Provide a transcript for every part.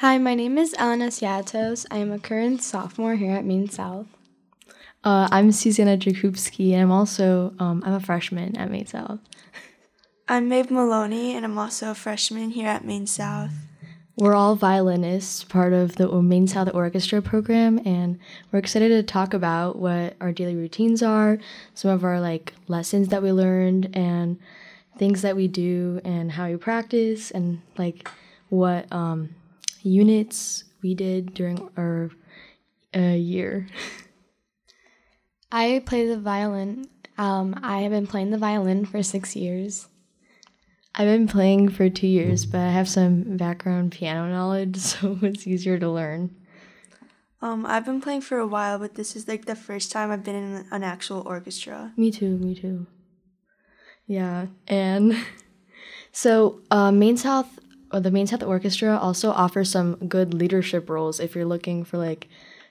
Hi, my name is Elena Siatos. I am a current sophomore here at Maine South. Uh, I'm Suzanna Jakubski, and I'm also um, I'm a freshman at Maine South. I'm Maeve Maloney, and I'm also a freshman here at Maine South. We're all violinists, part of the Maine South Orchestra program, and we're excited to talk about what our daily routines are, some of our like lessons that we learned, and things that we do, and how we practice, and like what um, units we did during our uh, year. I play the violin. Um, I have been playing the violin for six years. I've been playing for two years, but I have some background piano knowledge, so it's easier to learn. Um, I've been playing for a while, but this is like the first time I've been in an actual orchestra. Me too, me too. Yeah, and so uh, Maine South, or the Maine South Orchestra also offers some good leadership roles if you're looking for like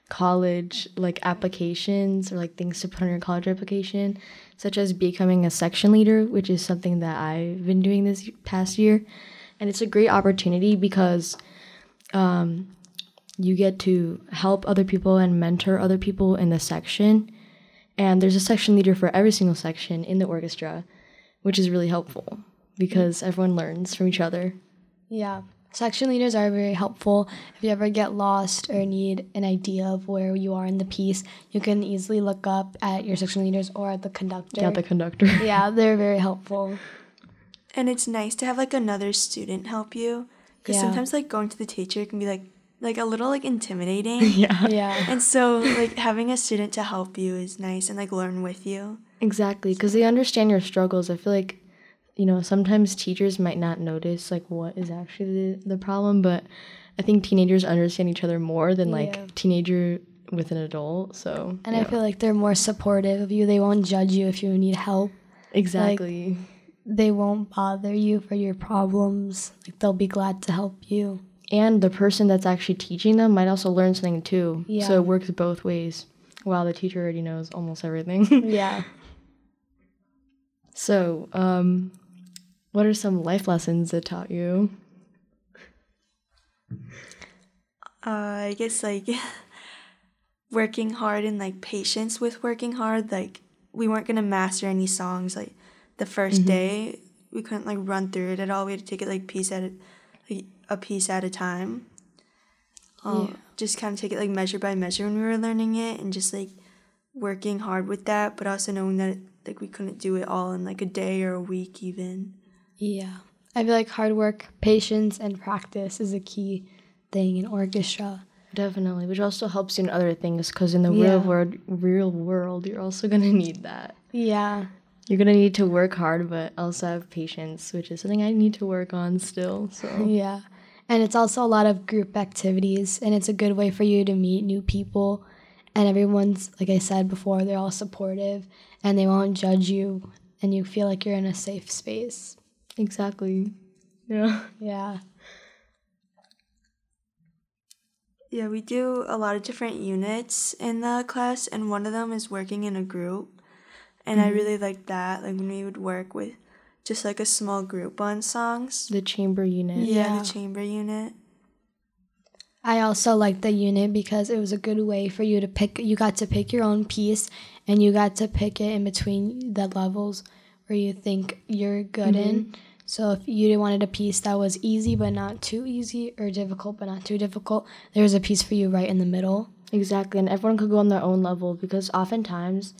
college like applications or like things to put on your college application such as becoming a section leader which is something that i've been doing this past year. And it's a great opportunity because um, you get to help other people and mentor other people in the section. And there's a section leader for every single section in the orchestra which is really helpful because everyone learns from each other Yeah. Section leaders are very helpful. If you ever get lost or need an idea of where you are in the piece, you can easily look up at your section leaders or at the conductor. yeah the conductor yeah, they're very helpful. And it's nice to have like another student help you, because Yeah. sometimes like going to the teacher can be like like a little like intimidating. yeah Yeah. And so like having a student to help you is nice and like learn with you. Exactly, because they understand your struggles. I feel like, you know, sometimes teachers might not notice like what is actually the, the problem, but I think teenagers understand each other more than like Yeah. teenager with an adult. So And. I feel like they're more supportive of you. They won't judge you if you need help. exactly. They won't bother you for your problems. Like they'll be glad to help you. and the person that's actually teaching them might also learn something too. Yeah. So it works both ways. Wow, the teacher already knows almost everything. Yeah. so, um, what are some life lessons it taught you? Uh, I guess like working hard and like patience with working hard. Like we weren't gonna master any songs like the 1st day. We couldn't like run through it at all. We had to take it like piece at a, like, a piece at a time. Um, Yeah. Just kind of take it like measure by measure when we were learning it, and just like working hard with that, but also knowing that like we couldn't do it all in like a day or a week even. Yeah. I feel like hard work, patience, and practice is a key thing in orchestra. Definitely, which also helps you in other things because in the Yeah. real world, real world, you're also gonna need that. Yeah. You're gonna need to work hard, but also have patience, which is something I need to work on still. So Yeah. And it's also a lot of group activities, and it's a good way for you to meet new people. And everyone's, like I said before, they're all supportive and they won't judge you, and you feel like you're in a safe space. Exactly, yeah. Yeah. Yeah, we do a lot of different units in the class, and one of them is working in a group. And I mm-hmm. really like that, like when we would work with just like a small group on songs. The chamber unit. Yeah, Yeah. the chamber unit. I also liked the unit because it was a good way for you to pick. You got to pick your own piece, and you got to pick it in between the levels where you think you're good in. Mm-hmm. So if you wanted a piece that was easy but not too easy, or difficult but not too difficult, there was a piece for you right in the middle. Exactly, and everyone could go on their own level because oftentimes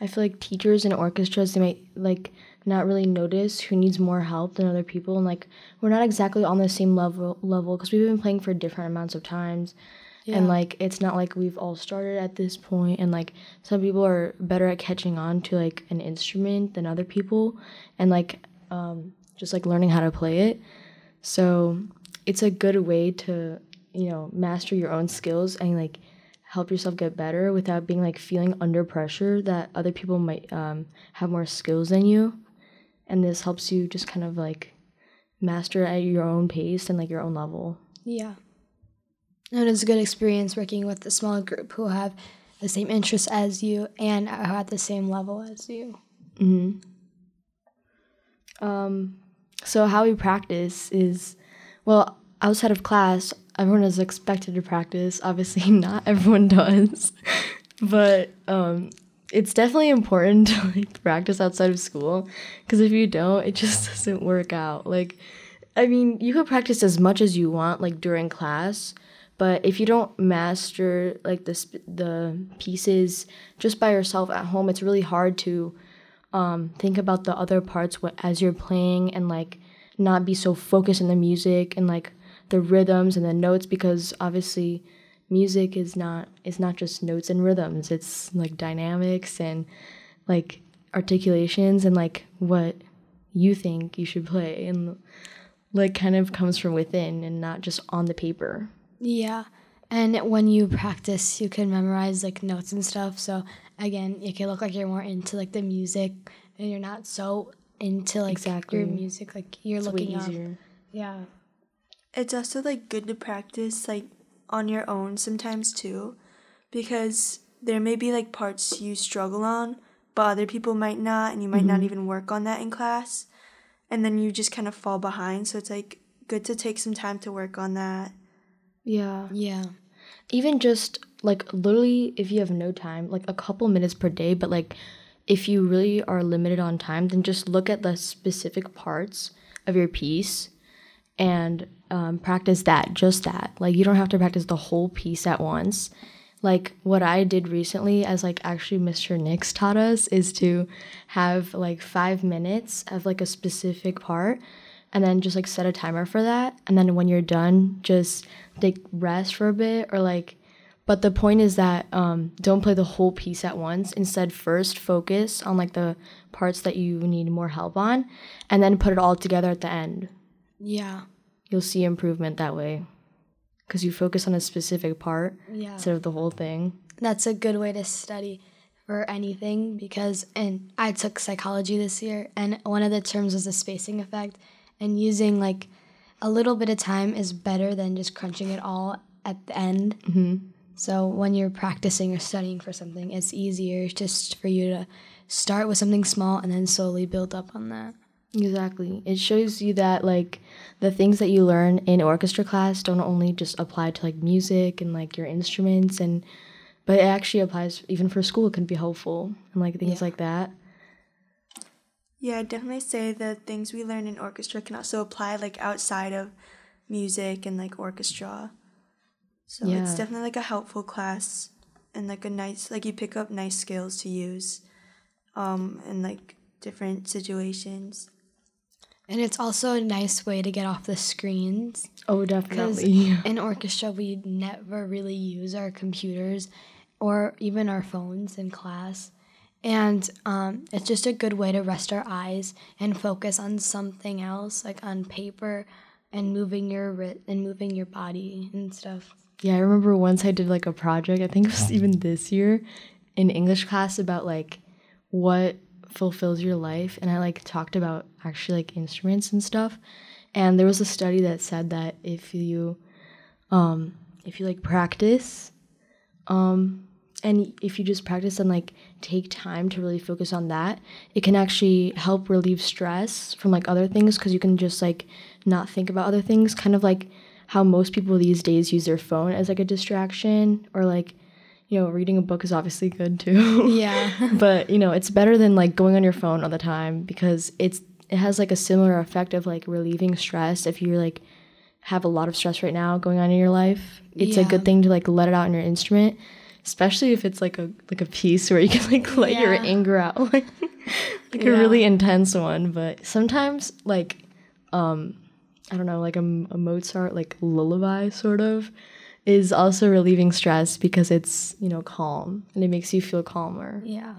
I feel like teachers and orchestras they might like not really notice who needs more help than other people, and like we're not exactly on the same level level because we've been playing for different amounts of times, and like it's not like we've all started at this point, and like some people are better at catching on to like an instrument than other people, and like um, just like learning how to play it. So it's a good way to you know master your own skills and like help yourself get better without being like feeling under pressure that other people might um, have more skills than you and this helps you just kind of like master at your own pace and like your own level Yeah. And it's a good experience working with a small group who have the same interests as you and are at the same level as you. Hmm. Um, so how we practice is, well, outside of class, everyone is expected to practice. Obviously, not everyone does, but um, it's definitely important to like practice outside of school because if you don't, it just doesn't work out. Like, I mean, you could practice as much as you want like during class, but if you don't master like the sp- the pieces just by yourself at home, it's really hard to um, think about the other parts as you're playing and like not be so focused on the music and like the rhythms and the notes because obviously music is not is not just notes and rhythms. It's like dynamics and like articulations and like what you think you should play and like kind of comes from within and not just on the paper Yeah. And when you practice, you can memorize like notes and stuff. So again, it can look like you're more into like the music and you're not so into like Exactly. your music. Like you're it's way looking up. Yeah. It's also like good to practice like on your own sometimes too, because there may be like parts you struggle on, but other people might not, and you might not mm-hmm. even work on that in class, and then you just kind of fall behind. So it's like good to take some time to work on that. Yeah. Yeah. even just like literally if you have no time like a couple minutes per day but like if you really are limited on time then just look at the specific parts of your piece and um, practice that just that. Like you don't have to practice the whole piece at once. Like what i did recently as like actually mr nix taught us is to have like five minutes of like a specific part and then just like set a timer for that and then when you're done just like rest for a bit or like but the point is that um, don't play the whole piece at once instead first focus on like the parts that you need more help on and then put it all together at the end Yeah. you'll see improvement that way because you focus on a specific part Yeah. instead of the whole thing That's a good way to study for anything because and I took psychology this year and one of the terms was the spacing effect and using like a little bit of time is better than just crunching it all at the end. Mm-hmm. So when you're practicing or studying for something, it's easier just for you to start with something small and then slowly build up on that. Exactly. It shows you that like the things that you learn in orchestra class don't only just apply to like music and like your instruments and but it actually applies even for school it can be helpful and like things Yeah. like that. Yeah, I'd definitely say the things we learn in orchestra can also apply like outside of music and like orchestra. So it's definitely like a helpful class and like a nice like you pick up nice skills to use um in like different situations. And it's also a nice way to get off the screens. Oh, Because definitely. in orchestra, we never really use our computers or even our phones in class. And um, it's just a good way to rest our eyes and focus on something else, like on paper and moving your writ and moving your body and stuff. Yeah, I remember once I did like a project, I think it was even this year in English class about like what fulfills your life and I like talked about actually like instruments and stuff. And there was a study that said that if you um if you like practice um and if you just practice and like take time to really focus on that, it can actually help relieve stress from like other things because you can just like not think about other things, kind of like how most people these days use their phone as like a distraction or like you know reading a book is obviously good too. Yeah. but you know it's better than like going on your phone all the time because it's it has like a similar effect of like relieving stress if you're like have a lot of stress right now going on in your life. It's a good thing to like let it out in your instrument especially if it's like a like a piece where you can like let your anger out like like a really intense one but sometimes like um i don't know like a, a mozart like lullaby sort of is also relieving stress because it's you know calm and it makes you feel calmer yeah.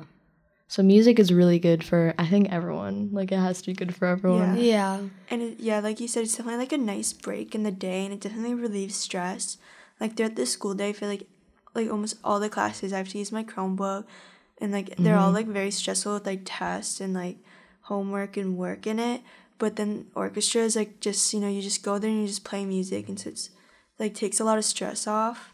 so music is really good for I think everyone. Like it has to be good for everyone. Yeah. Yeah. And it, yeah, like you said, it's definitely like a nice break in the day, and it definitely relieves stress. Like throughout the school day, I feel like like almost all the classes I have to use my Chromebook, and like they're all like very stressful with like tests and like homework and work in it. But then orchestra is like just you know you just go there and you just play music, and so it's like takes a lot of stress off,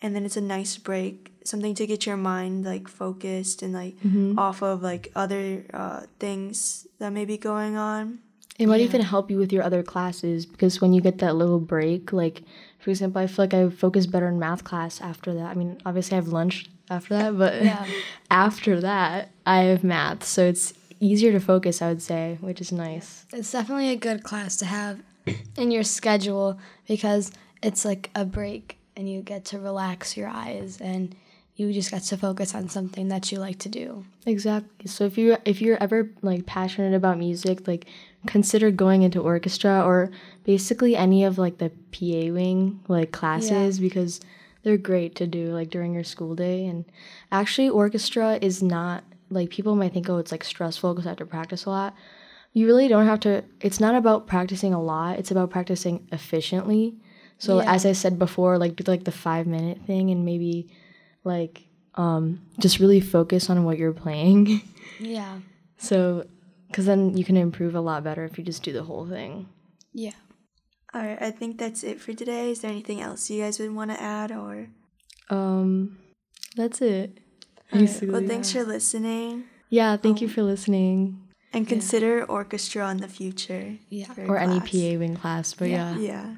and then it's a nice break, something to get your mind like focused and like off of like other uh, things that may be going on. It might Yeah. even help you with your other classes because when you get that little break, like for example, I feel like I focus better in math class after that. I mean, obviously I have lunch after that, but Yeah. after that I have math, so it's easier to focus. I would say, which is nice. It's definitely a good class to have in your schedule because it's like a break and you get to relax your eyes and you just get to focus on something that you like to do. Exactly. So if you if you're ever like passionate about music, like consider going into orchestra or basically any of like the PA wing like classes because they're great to do like during your school day and actually orchestra is not like people might think oh it's like stressful because I have to practice a lot. You really don't have to it's not about practicing a lot, it's about practicing efficiently. So Yeah. as I said before, like do like the 5 minute thing and maybe like um just really focus on what you're playing. Yeah. So, because then you can improve a lot better if you just do the whole thing. Yeah. All right, I think that's it for today. Is there anything else you guys would want to add or? Um, that's it. All right, Well, thanks for listening Yeah, thank you for listening. and consider orchestra in the future. Yeah. for Or any. PA wing class, but Yeah. yeah. Yeah.